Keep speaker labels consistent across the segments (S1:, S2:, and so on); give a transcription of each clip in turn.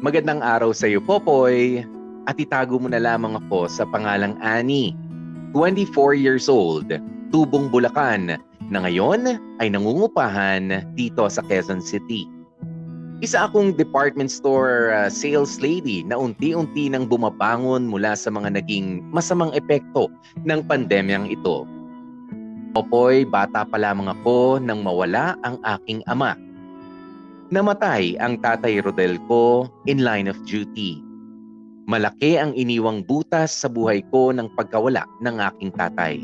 S1: magandang araw sa iyo, Popoy. At itago mo na lamang ako sa pangalang Annie, 24 years old, tubong Bulacan, na ngayon ay nangungupahan dito sa Quezon City. Isa akong department store uh, sales lady na unti-unti nang bumabangon mula sa mga naging masamang epekto ng pandemyang ito. Popoy, bata pa lamang ako nang mawala ang aking ama Namatay ang tatay Rodel ko in line of duty. Malaki ang iniwang butas sa buhay ko ng pagkawala ng aking tatay.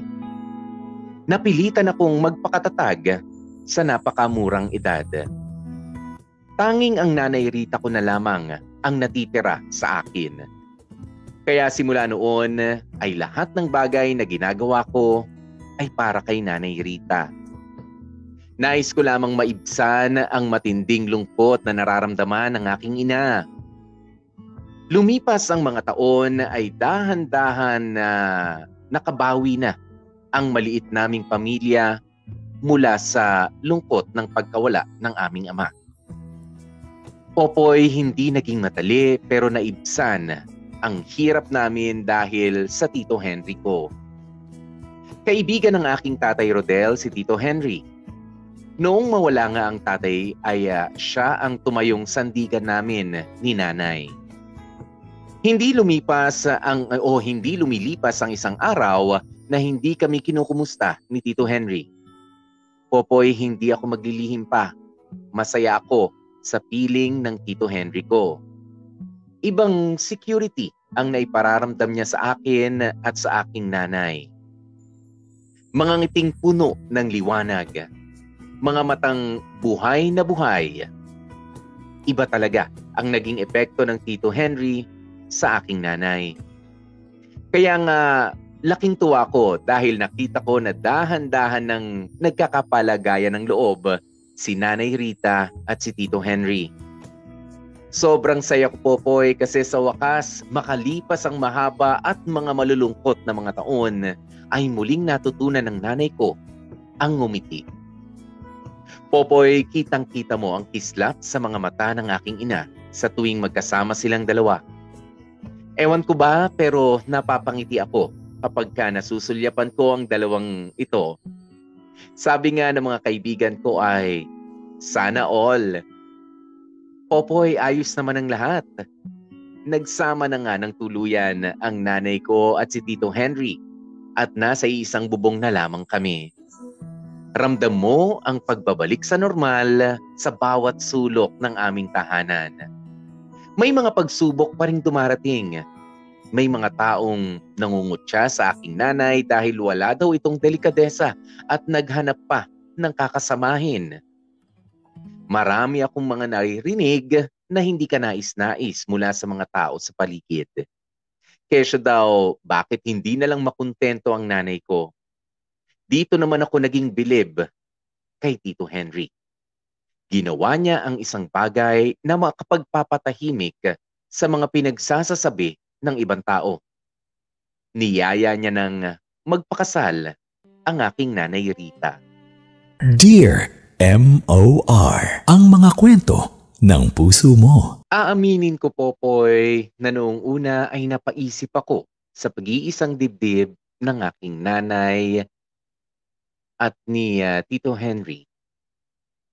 S1: Napilitan akong magpakatatag sa napakamurang edad. Tanging ang nanay Rita ko na lamang ang natitira sa akin. Kaya simula noon ay lahat ng bagay na ginagawa ko ay para kay nanay Rita. Nais ko lamang maibsan ang matinding lungkot na nararamdaman ng aking ina. Lumipas ang mga taon ay dahan-dahan na nakabawi na ang maliit naming pamilya mula sa lungkot ng pagkawala ng aming ama. Popoy hindi naging matali pero naibsan ang hirap namin dahil sa Tito Henry ko. Kaibigan ng aking tatay Rodel si Tito Henry Noong mawala nga ang tatay ay uh, siya ang tumayong sandigan namin ni nanay. Hindi lumipas ang o hindi lumilipas ang isang araw na hindi kami kinukumusta ni Tito Henry. Popoy, hindi ako maglilihim pa. Masaya ako sa piling ng Tito Henry ko. Ibang security ang naipararamdam niya sa akin at sa aking nanay. Mga ngiting puno ng liwanag mga matang buhay na buhay. Iba talaga ang naging epekto ng Tito Henry sa aking nanay. Kaya nga laking tuwa ko dahil nakita ko na dahan-dahan ng nagkakapalagayan ng loob si Nanay Rita at si Tito Henry. Sobrang saya ko Popoy kasi sa wakas makalipas ang mahaba at mga malulungkot na mga taon ay muling natutunan ng nanay ko ang ngumiti. Popoy, kitang-kita mo ang kislap sa mga mata ng aking ina sa tuwing magkasama silang dalawa. Ewan ko ba pero napapangiti ako kapag ka nasusulyapan ko ang dalawang ito. Sabi nga ng mga kaibigan ko ay, sana all. Popoy, ayos naman ang lahat. Nagsama na nga ng tuluyan ang nanay ko at si Tito Henry at nasa isang bubong na lamang kami. Ramdam mo ang pagbabalik sa normal sa bawat sulok ng aming tahanan. May mga pagsubok pa rin dumarating. May mga taong nangungutya sa aking nanay dahil wala daw itong delikadesa at naghanap pa ng kakasamahin. Marami akong mga naririnig na hindi ka nais-nais mula sa mga tao sa paligid. Kesyo daw, bakit hindi na lang makontento ang nanay ko dito naman ako naging bilib kay Tito Henry. Ginawa niya ang isang bagay na makapagpapatahimik sa mga pinagsasasabi ng ibang tao. Niyaya niya ng magpakasal ang aking nanay Rita.
S2: Dear M.O.R. Ang mga kwento ng puso mo.
S1: Aaminin ko, Popoy, na noong una ay napaisip ako sa pag-iisang dibdib ng aking nanay at ni uh, Tito Henry,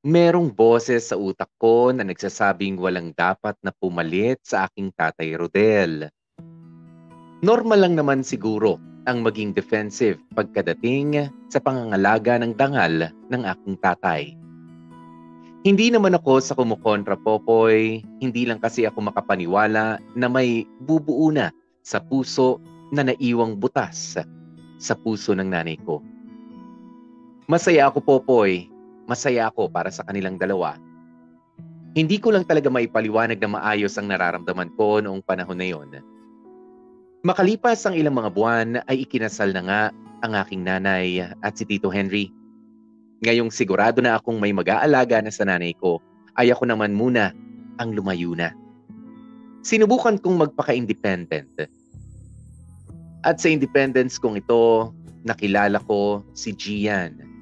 S1: merong boses sa utak ko na nagsasabing walang dapat na pumalit sa aking tatay Rodel. Normal lang naman siguro ang maging defensive pagkadating sa pangangalaga ng dangal ng aking tatay. Hindi naman ako sa kumukontra Popoy, hindi lang kasi ako makapaniwala na may bubuo na sa puso na naiwang butas sa puso ng nanay ko. Masaya ako, Popoy. Masaya ako para sa kanilang dalawa. Hindi ko lang talaga maipaliwanag na maayos ang nararamdaman ko noong panahon na yon. Makalipas ang ilang mga buwan ay ikinasal na nga ang aking nanay at si Tito Henry. Ngayong sigurado na akong may mag-aalaga na sa nanay ko, ay ako naman muna ang lumayo na. Sinubukan kong magpaka-independent. At sa independence kong ito, nakilala ko si Gian.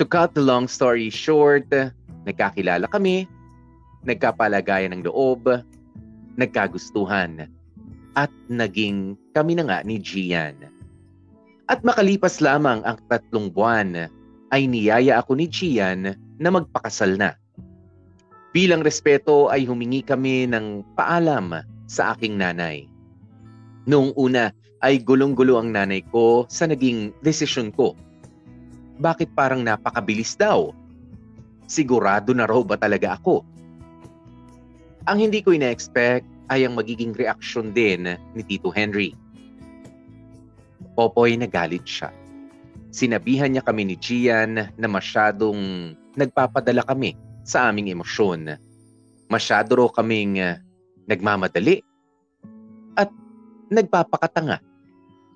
S1: To cut the long story short, nagkakilala kami, nagkapalagayan ng loob, nagkagustuhan, at naging kami na nga ni Gian. At makalipas lamang ang tatlong buwan, ay niyaya ako ni Gian na magpakasal na. Bilang respeto ay humingi kami ng paalam sa aking nanay. Noong una ay gulong-gulo ang nanay ko sa naging desisyon ko. Bakit parang napakabilis daw? Sigurado na raw ba talaga ako? Ang hindi ko ina-expect ay ang magiging reaksyon din ni Tito Henry. Popoy nagalit siya. Sinabihan niya kami ni Gian na masyadong nagpapadala kami sa aming emosyon. Masyado raw kaming uh, nagmamadali at nagpapakatanga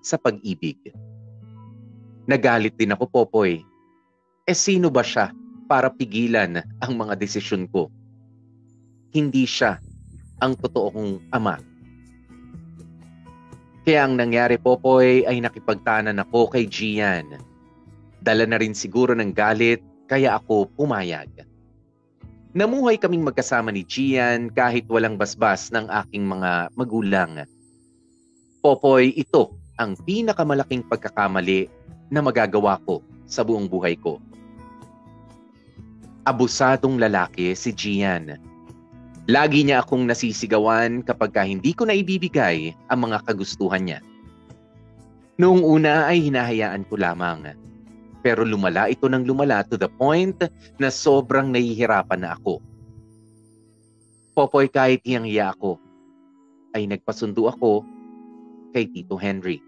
S1: sa pag-ibig. Nagalit din ako, Popoy. Eh sino ba siya para pigilan ang mga desisyon ko? Hindi siya ang totoo kong ama. Kaya ang nangyari, Popoy, ay nakipagtanan ako kay Gian. Dala na rin siguro ng galit, kaya ako pumayag. Namuhay kaming magkasama ni Gian kahit walang basbas ng aking mga magulang. Popoy, ito ang pinakamalaking pagkakamali na magagawa ko sa buong buhay ko. Abusadong lalaki si Gian. Lagi niya akong nasisigawan kapag ka hindi ko na ibibigay ang mga kagustuhan niya. Noong una ay hinahayaan ko lamang. Pero lumala ito ng lumala to the point na sobrang nahihirapan na ako. Popoy kahit hiyang-hiya ako, ay nagpasundo ako kay Tito Henry.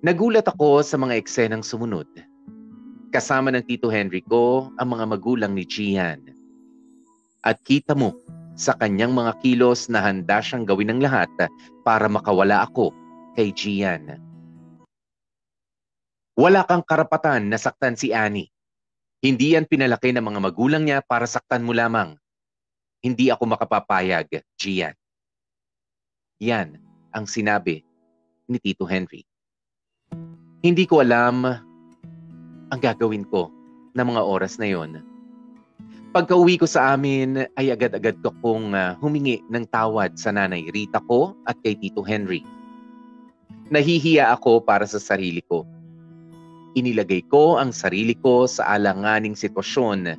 S1: Nagulat ako sa mga eksenang sumunod. Kasama ng Tito Henry ko ang mga magulang ni Gian. At kita mo sa kanyang mga kilos na handa siyang gawin ng lahat para makawala ako kay Gian. Wala kang karapatan na saktan si Annie. Hindi yan pinalaki ng mga magulang niya para saktan mo lamang. Hindi ako makapapayag, Gian. Yan ang sinabi ni Tito Henry. Hindi ko alam ang gagawin ko ng mga oras na yon. Pagka-uwi ko sa amin ay agad-agad ko kong uh, humingi ng tawad sa nanay Rita ko at kay Tito Henry. Nahihiya ako para sa sarili ko. Inilagay ko ang sarili ko sa alanganing sitwasyon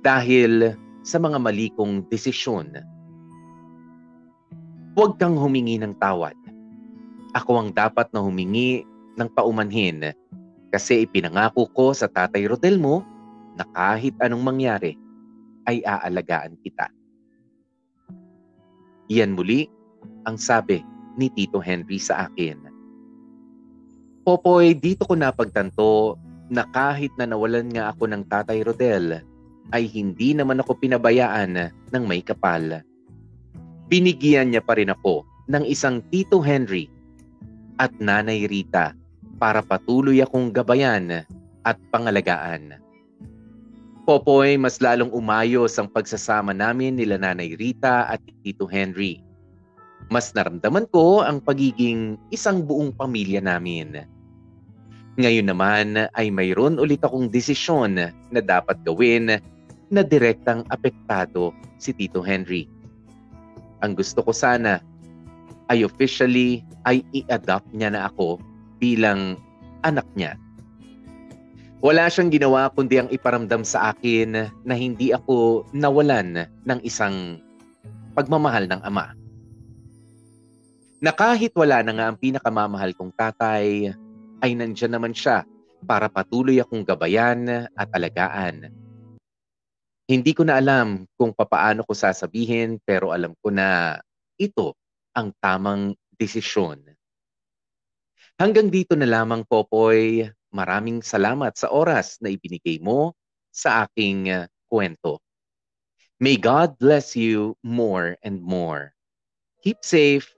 S1: dahil sa mga mali kong desisyon. Huwag kang humingi ng tawad. Ako ang dapat na humingi ng paumanhin kasi ipinangako ko sa tatay Rodel mo na kahit anong mangyari ay aalagaan kita. Iyan muli ang sabi ni Tito Henry sa akin. Popoy, dito ko napagtanto na kahit na nawalan nga ako ng tatay Rodel, ay hindi naman ako pinabayaan ng may kapal. Binigyan niya pa rin ako ng isang Tito Henry at Nanay Rita para patuloy akong gabayan at pangalagaan. Popoy, mas lalong umayos ang pagsasama namin nila Nanay Rita at Tito Henry. Mas naramdaman ko ang pagiging isang buong pamilya namin. Ngayon naman ay mayroon ulit akong desisyon na dapat gawin na direktang apektado si Tito Henry. Ang gusto ko sana ay officially ay i-adopt niya na ako bilang anak niya. Wala siyang ginawa kundi ang iparamdam sa akin na hindi ako nawalan ng isang pagmamahal ng ama. Na kahit wala na nga ang pinakamamahal kong tatay, ay nandyan naman siya para patuloy akong gabayan at alagaan. Hindi ko na alam kung papaano ko sasabihin pero alam ko na ito ang tamang desisyon Hanggang dito na lamang, Popoy. Maraming salamat sa oras na ibinigay mo sa aking kwento. May God bless you more and more. Keep safe.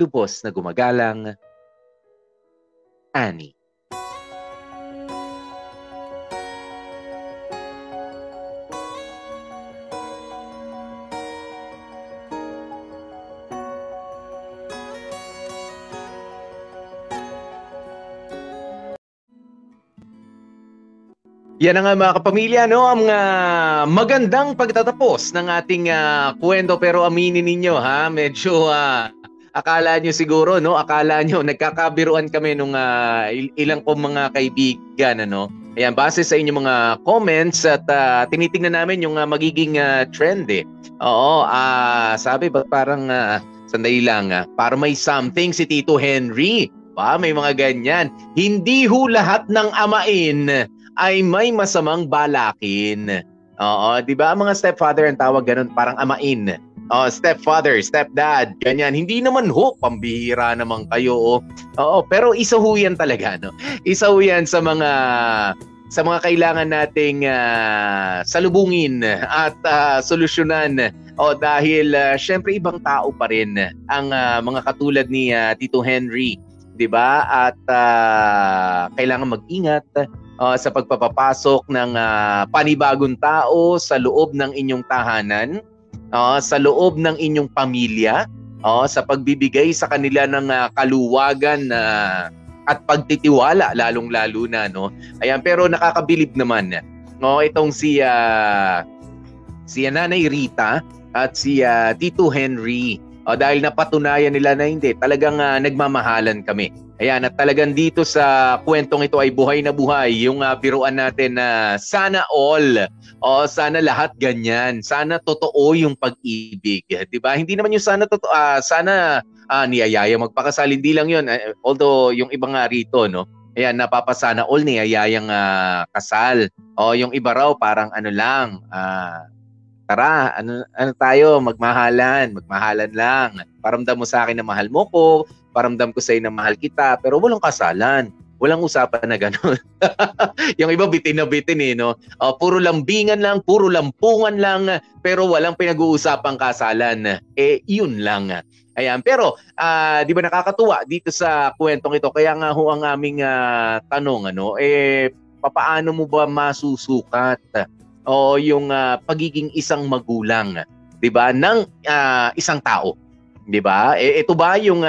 S1: Lubos na gumagalang. Annie. Yan na nga mga kapamilya, no? Ang ah, magandang pagtatapos ng ating ah, kwento. Pero aminin ninyo, ha? Medyo ah, akala nyo siguro, no? Akala nyo, nagkakabiruan kami nung il- ilang kong mga kaibigan, ano? Ayan, base sa inyong mga comments at ah, tinitingnan namin yung ah, magiging ah, trend, eh. Oo, ah, sabi ba parang, ah, sandali lang, ah, para may something si Tito Henry. Pa, may mga ganyan. Hindi ho lahat ng amain ay may masamang balakin. Oo, 'di ba? Mga stepfather ang tawag ganun, parang amain. Oh, stepfather, stepdad, ganyan. Hindi naman ho, pambihira naman kayo. Oh. Oo, pero isa ho yan talaga, no? Isa ho yan sa mga sa mga kailangan nating ah, salubungin at ah, solusyonan. O dahil ah, syempre ibang tao pa rin ang ah, mga katulad ni ah, Tito Henry, 'di ba? At ah, kailangan mag-ingat uh, sa pagpapapasok ng uh, panibagong tao sa loob ng inyong tahanan, uh, sa loob ng inyong pamilya, uh, sa pagbibigay sa kanila ng uh, kaluwagan uh, at pagtitiwala lalong-lalo na no. Ayan pero nakakabilib naman no itong si uh, si Nanay Rita at si uh, Tito Henry uh, dahil napatunayan nila na hindi talagang uh, nagmamahalan kami. Ayan, at talagang dito sa kwentong ito ay buhay na buhay yung uh, biruan natin na sana all, o sana lahat ganyan, sana totoo yung pag-ibig, 'di ba? Hindi naman yung sana totoo, uh, sana uh, niyayaya magpakasal, hindi lang 'yun. Uh, although yung iba nga rito, no, Ayan, napapasana all niyayayang uh, kasal. O yung iba raw parang ano lang, uh, tara, ano, ano tayo, magmahalan, magmahalan lang. Paramdam mo sa akin na mahal mo ko, paramdam ko sa iyo na mahal kita, pero walang kasalan. Walang usapan na gano'n. yung iba bitin na bitin eh, no? Uh, puro lambingan lang, puro lampungan lang, pero walang pinag-uusapang kasalan. Eh, yun lang. Ayan, pero uh, di ba nakakatuwa dito sa kwentong ito? Kaya nga ho ang aming uh, tanong, ano, eh, papaano mo ba masusukat o yung uh, pagiging isang magulang, 'di ba, ng uh, isang tao? 'Di ba? E, ito ba yung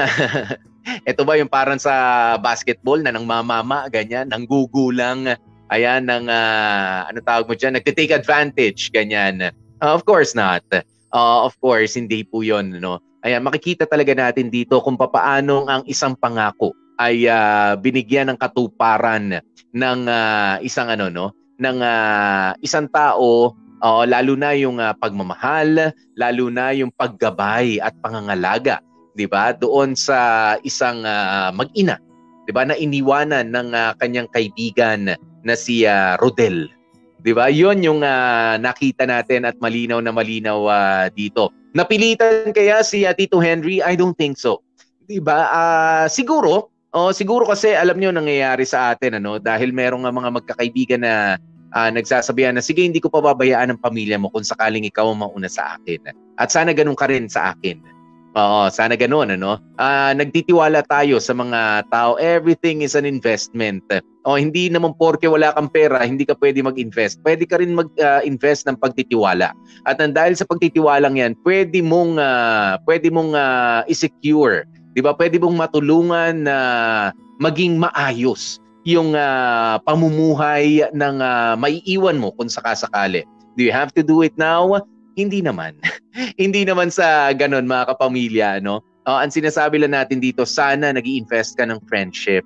S1: ito ba yung parang sa basketball na nang mamama ganyan, nang gugulang ayan ng uh, ano tawag mo diyan, nagte-take advantage ganyan. Uh, of course not. Uh, of course hindi po 'yon, no. Ayan, makikita talaga natin dito kung papaano ang isang pangako ay uh, binigyan ng katuparan ng uh, isang ano no, ng uh, isang tao uh, lalo na yung uh, pagmamahal, lalo na yung paggabay at pangangalaga, 'di ba? Doon sa isang uh, mag-ina, 'di ba, na iniwanan ng uh, kanyang kaibigan na si uh, Rodel. 'Di ba? 'Yon yung uh, nakita natin at malinaw na malinaw uh, dito. Napilitan kaya si uh, Tito Henry? I don't think so. 'Di ba? Uh, siguro Oh, siguro kasi alam niyo nangyayari sa atin ano dahil merong uh, mga magkakaibigan na uh, nagsasabihan na sige hindi ko pababayaan ang pamilya mo kung sakaling ikaw ang mauna sa akin. At sana ganun ka rin sa akin. Oo, sana ganun ano. Uh, nagtitiwala tayo sa mga tao. Everything is an investment. O hindi naman porke wala kang pera, hindi ka pwede mag-invest. Pwede ka rin mag-invest uh, ng pagtitiwala. At dahil sa pagtitiwalang 'yan, pwede mong uh, pwede mong uh, i-secure 'Di ba? Pwede mong matulungan na maging maayos yung uh, pamumuhay ng uh, maiiwan mo kung sakasakali. Do you have to do it now? Hindi naman. Hindi naman sa ganun mga kapamilya, no? Uh, ang sinasabi lang natin dito, sana nag invest ka ng friendship.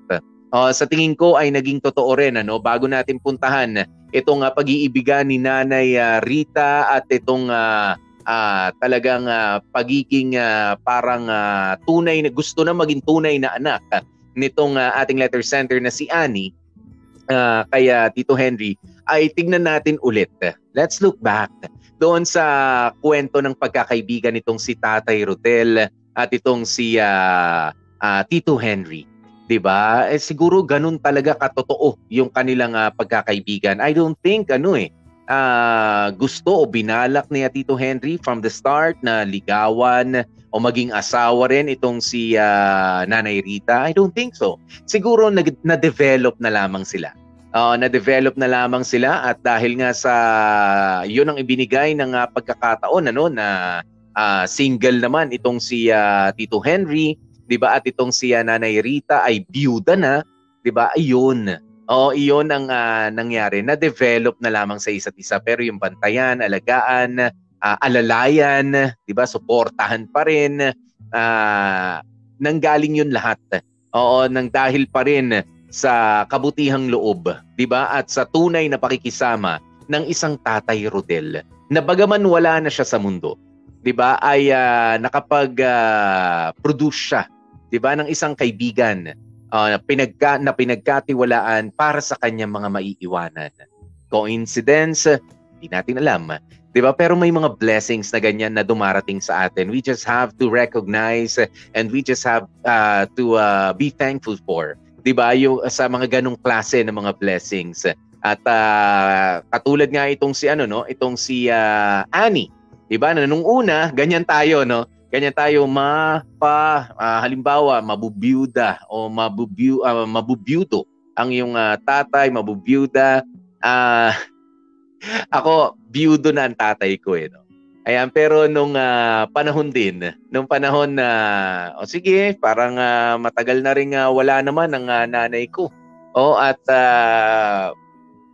S1: Uh, sa tingin ko ay naging totoo rin ano bago natin puntahan itong uh, pag-iibigan ni Nanay uh, Rita at itong uh, uh, talagang uh, pagiging uh, parang uh, tunay na gusto na maging tunay na anak uh, nitong uh, ating letter center na si Annie uh, kaya Tito Henry ay tignan natin ulit. Let's look back doon sa kwento ng pagkakaibigan nitong si Tatay Rodel at itong si uh, uh, Tito Henry. 'Di ba? Eh siguro ganun talaga katotoo yung kanilang uh, pagkakaibigan. I don't think ano eh ah, gusto o binalak ni Tito Henry from the start na ligawan o maging asawa rin itong si ah, Nanay Rita? I don't think so. Siguro nag- na-develop na lamang sila. Ah, na-develop na lamang sila at dahil nga sa yun ang ibinigay ng ah, pagkakataon ano na ah, single naman itong si ah, Tito Henry, 'di ba? At itong si ah, Nanay Rita ay byuda na, 'di ba? Ayun. Oo, iyon ang ah, nangyari. Na-develop na lamang sa isa't isa. Pero yung bantayan, alagaan, ah, alalayan, di ba, suportahan pa rin. ah, nanggaling yun lahat. Oo, nang dahil pa rin sa kabutihang loob, di ba, at sa tunay na pakikisama ng isang tatay Rodel na bagaman wala na siya sa mundo, di ba, ay ah, nakapag-produce siya, di ba, ng isang kaibigan uh, na, pinagka, na pinagkatiwalaan para sa kanyang mga maiiwanan. Coincidence? Hindi natin alam. 'Di ba? Pero may mga blessings na ganyan na dumarating sa atin. We just have to recognize and we just have uh, to uh, be thankful for. 'Di ba? Yung sa mga ganong klase ng mga blessings. At uh, katulad nga itong si ano no, itong si uh, Annie. 'Di ba? Na nung una, ganyan tayo no ganyan tayo mapa uh, halimbawa mabubiyuda o mabubiu uh, mabubyudo ang iyong uh, tatay mabubiyuda. Uh, ako biyudo na ang tatay ko eh no? Ayan pero nung uh, panahon din nung panahon na uh, o sige parang uh, matagal na ring uh, wala naman ang uh, nanay ko. O at uh,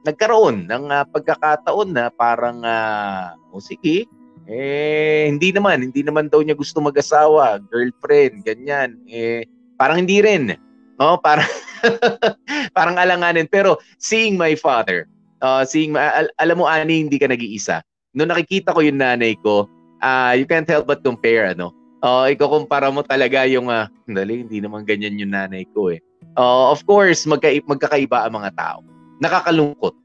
S1: nagkaroon ng uh, pagkakataon na parang uh, o sige eh, hindi naman. Hindi naman daw niya gusto mag-asawa, girlfriend, ganyan. Eh, parang hindi rin. No? Parang, parang alanganin. Pero seeing my father, uh, seeing al- alam mo, Ani, hindi ka nag-iisa. Noong nakikita ko yung nanay ko, uh, you can't help but compare, ano? Uh, ikukumpara mo talaga yung, uh, dali, hindi naman ganyan yung nanay ko eh. Uh, of course, magka- magkakaiba ang mga tao. Nakakalungkot.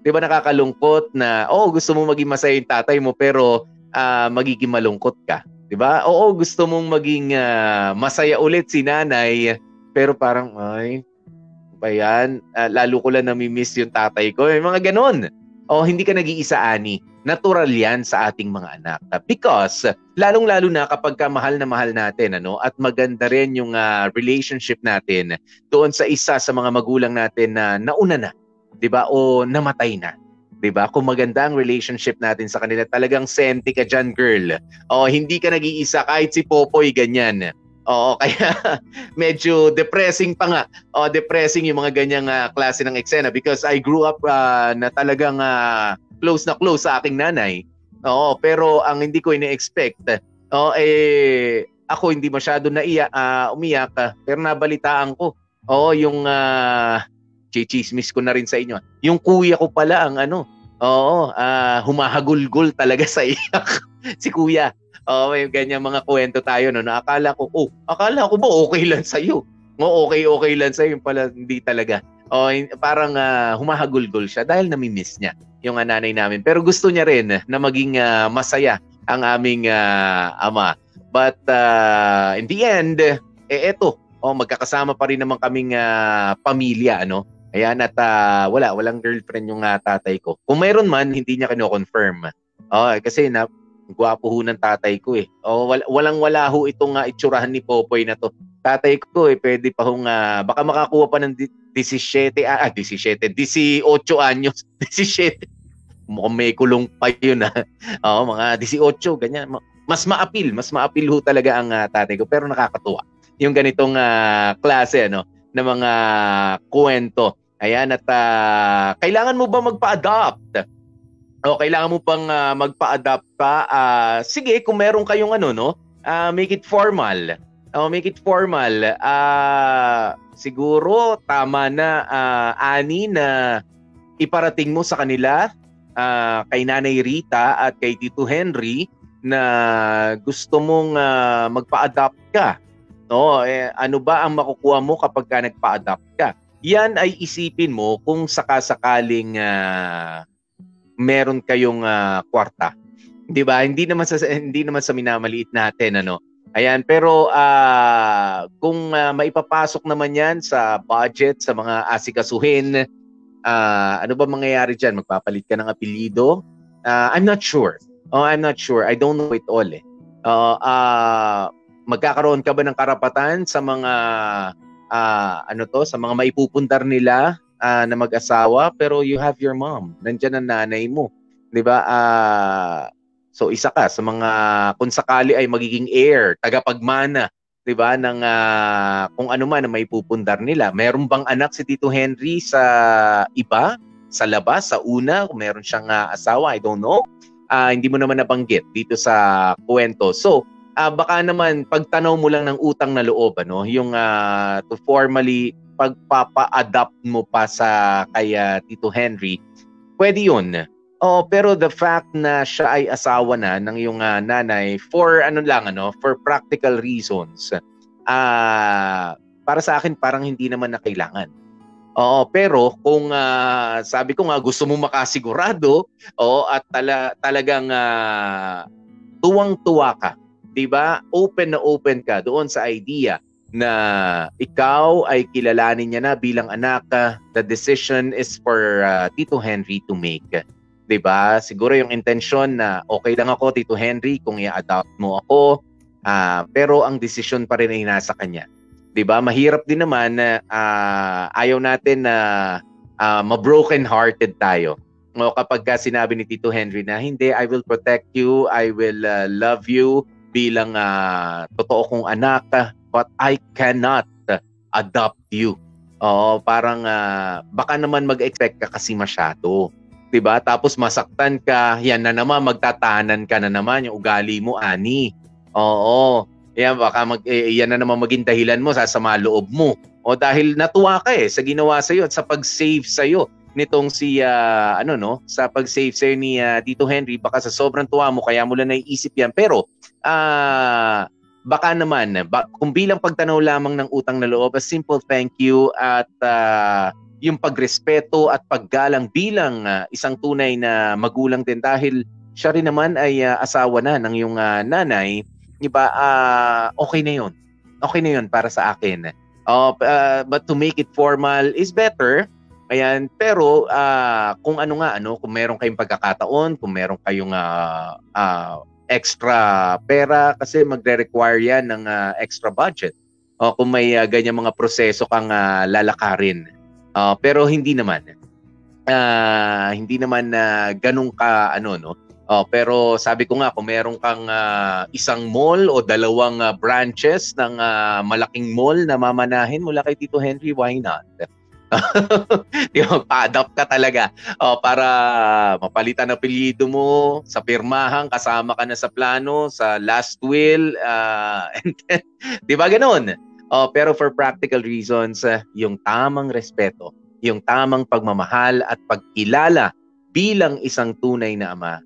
S1: Di ba nakakalungkot na, oh, gusto mo maging masaya yung tatay mo, pero uh, magiging malungkot ka. 'Di ba? Oo, gusto mong maging uh, masaya ulit si nanay, pero parang ay ba yan? Uh, lalo ko lang nami-miss yung tatay ko. May mga ganon. O hindi ka nag-iisa ani. Natural yan sa ating mga anak. Because lalong-lalo na kapag ka mahal na mahal natin ano at maganda rin yung uh, relationship natin doon sa isa sa mga magulang natin na nauna na, 'di ba? O namatay na. 'Di ba? Kung maganda ang relationship natin sa kanila, talagang senti ka diyan, girl. O hindi ka nag-iisa kahit si Popoy ganyan. Oo, kaya medyo depressing pa nga. O depressing yung mga ganyang uh, klase ng eksena because I grew up uh, na talagang uh, close na close sa aking nanay. Oo, pero ang hindi ko ine-expect, oh eh ako hindi masyado naiyak, uh, umiyak, pero nabalitaan ko. Oo, yung uh, chichismis ko na rin sa inyo. Yung kuya ko pala ang ano, oo, uh, humahagulgol talaga sa iyak. si kuya. Oo, may ganyan mga kwento tayo no, na akala ko, oh, akala ko ba okay lang sa iyo? Mo okay okay lang sa iyo, pala hindi talaga. Oh, parang uh, humahagulgol siya dahil nami-miss niya yung nanay namin. Pero gusto niya rin na maging uh, masaya ang aming uh, ama. But uh, in the end, eh eto, oh, magkakasama pa rin naman kaming uh, pamilya, ano? Ayan, at uh, wala, walang girlfriend yung uh, tatay ko. Kung mayroon man, hindi niya kino-confirm. Oh, kasi na, gwapo ho ng tatay ko eh. Oh, wal- walang wala ho itong uh, itsurahan ni Popoy na to. Tatay ko eh, pwede pa hong, uh, baka makakuha pa ng 17, ah, 17, 18 anyos, 17. Mukhang may kulong pa yun ah. oh, mga 18, ganyan. Mas maapil, mas maapil ho talaga ang uh, tatay ko. Pero nakakatuwa. Yung ganitong uh, klase, ano, na mga kwento. Ayan, at uh, kailangan mo ba magpa-adopt? O kailangan mo pang uh, magpa-adopt pa? Uh, sige, kung meron kayong ano, no? Uh, make it formal. O, make it formal. Uh, siguro, tama na, uh, Ani, na iparating mo sa kanila uh, kay Nanay Rita at kay Tito Henry na gusto mong uh, magpa-adopt ka no? Eh, ano ba ang makukuha mo kapag ka nagpa-adapt ka? Yan ay isipin mo kung sakasakaling uh, meron kayong uh, kwarta. 'Di ba? Hindi naman sa hindi naman sa minamaliit natin ano. Ayan, pero uh, kung uh, maipapasok naman 'yan sa budget sa mga asikasuhin Ah, ano ba mangyayari diyan? Magpapalit ka ng apelyido? Ah, I'm not sure. Oh, I'm not sure. I don't know it all eh. Uh, ah, magkakaroon ka ba ng karapatan sa mga ah, ano to, sa mga maipupundar nila ah, na mag-asawa pero you have your mom. Nandiyan ang nanay mo. 'Di ba? Ah, so isa ka sa mga kung sakali ay magiging heir, tagapagmana 'di ba ng ah, kung ano man ang maipupundar nila. Meron bang anak si Tito Henry sa iba? Sa labas, sa una, kung meron siyang ah, asawa, I don't know. Ah, hindi mo naman nabanggit dito sa kwento. So, ah, baka naman pagtanaw mo lang ng utang na loob ano, yung ah, to formally pagpapa-adapt mo pa sa kay ah, Tito Henry. Pwede 'yun. Oh, pero the fact na siya ay asawa na ng iyong ah, nanay for ano lang ano, for practical reasons. Ah, para sa akin parang hindi naman na kailangan. Oo, pero kung ah, sabi ko nga gusto mo makasigurado, oo, at tala, talagang ah, tuwang-tuwa ka, 'di ba? Open na open ka doon sa idea na ikaw ay kilalanin niya na bilang anak. the decision is for ah, Tito Henry to make. 'di ba? Siguro yung intention na okay lang ako Tito Henry kung i-adopt mo ako. Ah, pero ang decision pa rin ay nasa kanya. 'Di ba? Mahirap din naman na ah, ayaw natin na ah, ma-broken hearted tayo. O kapag ka sinabi ni Tito Henry na hindi, I will protect you, I will ah, love you bilang ah, totoo kong anak, ah, but I cannot ah, adopt you. Oo, parang ah, baka naman mag-expect ka kasi masyado. 'di ba? Tapos masaktan ka, yan na naman magtatahanan ka na naman yung ugali mo ani. Oo. Yan baka mag eh, yan na naman maging dahilan mo sasama loob mo. O dahil natuwa ka eh sa ginawa sa at sa pag-save sa nitong si ah, ano no, sa pag-save sa ni ah, Tito Henry baka sa sobrang tuwa mo kaya mo lang naiisip yan. Pero ah baka naman ba, kung bilang pagtanaw lamang ng utang na loob, a simple thank you at ah, yung pagrespeto at paggalang bilang ah, isang tunay na magulang din dahil siya rin naman ay ah, asawa na ng yung ah, nanay, 'di ba? Ah, okay na 'yon. Okay na 'yon para sa akin. Oh, ah, but to make it formal is better. Ayan, pero ah, kung ano nga ano, kung meron kayong pagkakataon, kung meron kayong ah, ah, extra pera kasi magre-require 'yan ng ah, extra budget. O kung may ah, ganyan mga proseso kang ah, lalakarin. Ah, pero hindi naman. Ah, hindi naman na ganun ka ano no. Oh, pero sabi ko nga kung meron kang ah, isang mall o dalawang ah, branches ng ah, malaking mall na mamanahin mula kay Tito Henry, why not? Di ba, pa-adopt ka talaga oh, para mapalitan ang apelyido mo sa pirmahan, kasama ka na sa plano, sa last will, then, di ba ganun? Oh, pero for practical reasons, ah, yung tamang respeto, yung tamang pagmamahal at pagkilala bilang isang tunay na ama,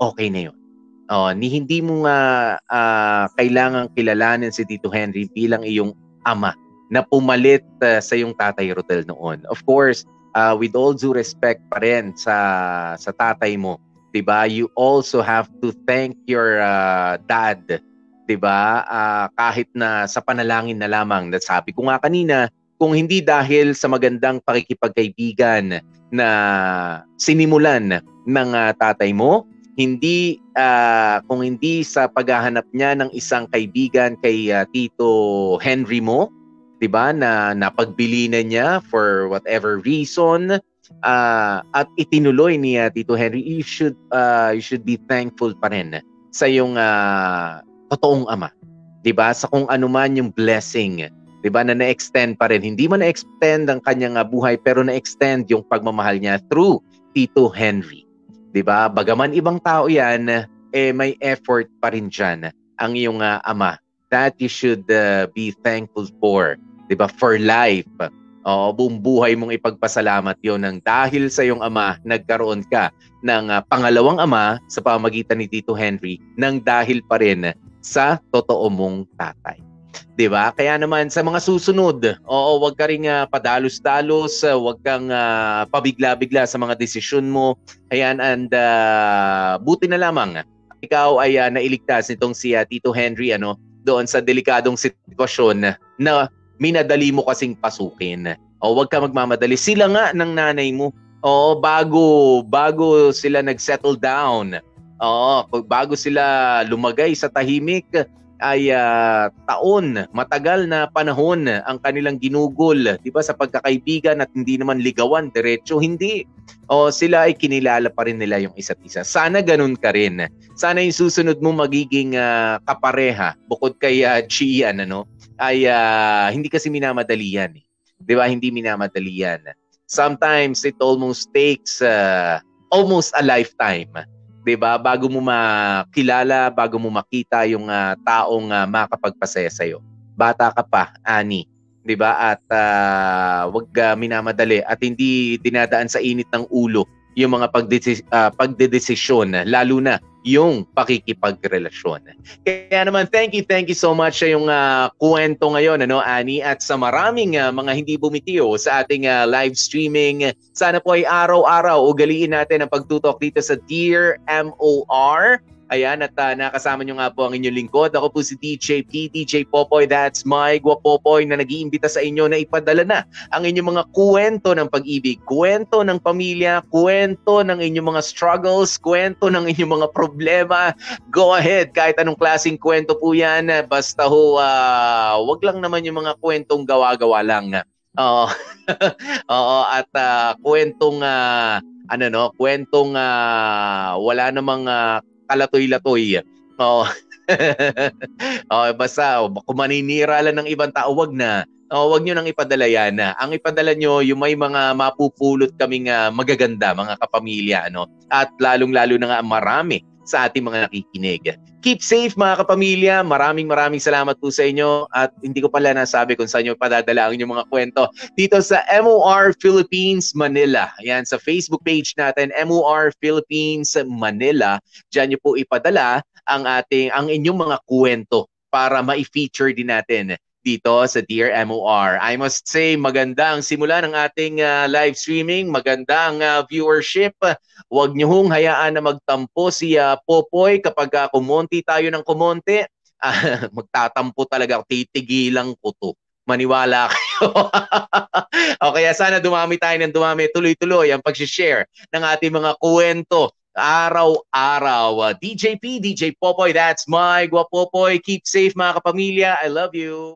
S1: okay na yun. Oh, ni hindi mo nga ah, kailangang kilalanin si Tito Henry bilang iyong ama na pumalit ah, sa iyong tatay Rodel noon. Of course, ah, with all due respect pa rin sa sa tatay mo, 'di ba? You also have to thank your ah, dad 'di ba? Ah, kahit na sa panalangin na lamang. Na sabi ko nga kanina, kung hindi dahil sa magandang pakikipagkaibigan na sinimulan ng ah, tatay mo, hindi ah, kung hindi sa paghahanap niya ng isang kaibigan kay ah, Tito Henry mo, 'di ba? Na napagbili na niya for whatever reason ah, at itinuloy ni Tito Henry, you should ah, you should be thankful pa rin sa yung ah, totoong ama. 'Di ba? Sa kung ano man yung blessing, 'di ba, na na-extend pa rin. Hindi man na-extend ang kanyang ah, buhay pero na-extend yung pagmamahal niya through Tito Henry. 'Di ba? Bagaman ibang tao 'yan, eh may effort pa rin diyan ang iyong ah, ama that you should ah, be thankful for, 'di ba? For life. Oo, buong buhay mong ipagpasalamat 'yon nang dahil sa iyong ama nagkaroon ka ng ah, pangalawang ama sa pamagitan ni Tito Henry nang dahil pa rin sa totoo mong tatay. 'Di ba? Kaya naman sa mga susunod, oo, wag ka ring ah, padalos-dalos, ah, wag kang ah, pabigla-bigla sa mga desisyon mo. Ayan and ah, buti na lamang ikaw ay ah, nailigtas nitong si ah, Tito Henry ano doon sa delikadong sitwasyon na minadali mo kasing pasukin. O wag ka magmamadali. Sila nga ng nanay mo. Oo, bago bago sila nag-settle down. Oo, bago sila lumagay sa tahimik ay ah, taon, matagal na panahon ang kanilang ginugol, 'di ba, sa pagkakaibigan at hindi naman ligawan diretso, hindi. O sila ay kinilala pa rin nila yung isa't isa. Sana ganun ka rin. Sana yung susunod mo magiging ah, kapareha bukod kay uh, Chian ano, ay ah, hindi kasi minamadali yan. Eh. 'Di ba? Hindi minamadali yan. Sometimes it almost takes ah, almost a lifetime 'di ba? Bago mo makilala, bago mo makita yung ah, taong uh, makapagpasaya sa iyo. Bata ka pa, ani, 'di ba? At ah, wag ah, minamadali at hindi dinadaan sa init ng ulo yung mga pagdesi- ah, pagdedesisyon, lalo na yung pakikipagrelasyon. Kaya naman, thank you, thank you so much sa yung ah, kwento ngayon, ano, Ani, at sa maraming ah, mga hindi bumitiyo sa ating ah, live streaming. Sana po ay araw-araw ugaliin natin ang pagtutok dito sa Dear MOR. Ayan, at uh, nakasama nyo nga po ang inyong lingkod. Ako po si DJ P, DJ Popoy, that's my Guapopoy na nag-iimbita sa inyo na ipadala na ang inyong mga kwento ng pag-ibig, kwento ng pamilya, kwento ng inyong mga struggles, kwento ng inyong mga problema. Go ahead, kahit anong klaseng kwento po yan. Basta ho, uh, wag lang naman yung mga kwentong gawa-gawa lang. Oo. Oo, at uh, kwentong uh, ano no, kwentong uh, wala namang uh, kalatoy-latoy. Oo. oh, basta kung maninira lang ng ibang tao, wag na. Oh, wag niyo nang ipadala yan. Ang ipadala nyo, yung may mga mapupulot kaming uh, magaganda, mga kapamilya, ano? At lalong-lalo na nga marami sa ating mga nakikinig. Keep safe mga kapamilya. Maraming maraming salamat po sa inyo at hindi ko pala nasabi kung saan nyo padadala ang inyong mga kwento dito sa MOR Philippines Manila. Ayan, sa Facebook page natin, MOR Philippines Manila. Diyan nyo po ipadala ang ating ang inyong mga kwento para ma-feature din natin dito sa Dear MOR. I must say, maganda ang simula ng ating uh, live streaming, maganda ang uh, viewership. Huwag niyo hong hayaan na magtampo si uh, Popoy kapag uh, kumonti tayo ng kumonti. Uh, magtatampo talaga, titigilan ko to. Maniwala kayo. o kaya sana dumami tayo ng dumami tuloy-tuloy ang pag-share ng ating mga kwento araw-araw. DJ P, DJ Popoy, that's my Guapopoy. Keep safe mga kapamilya. I love you.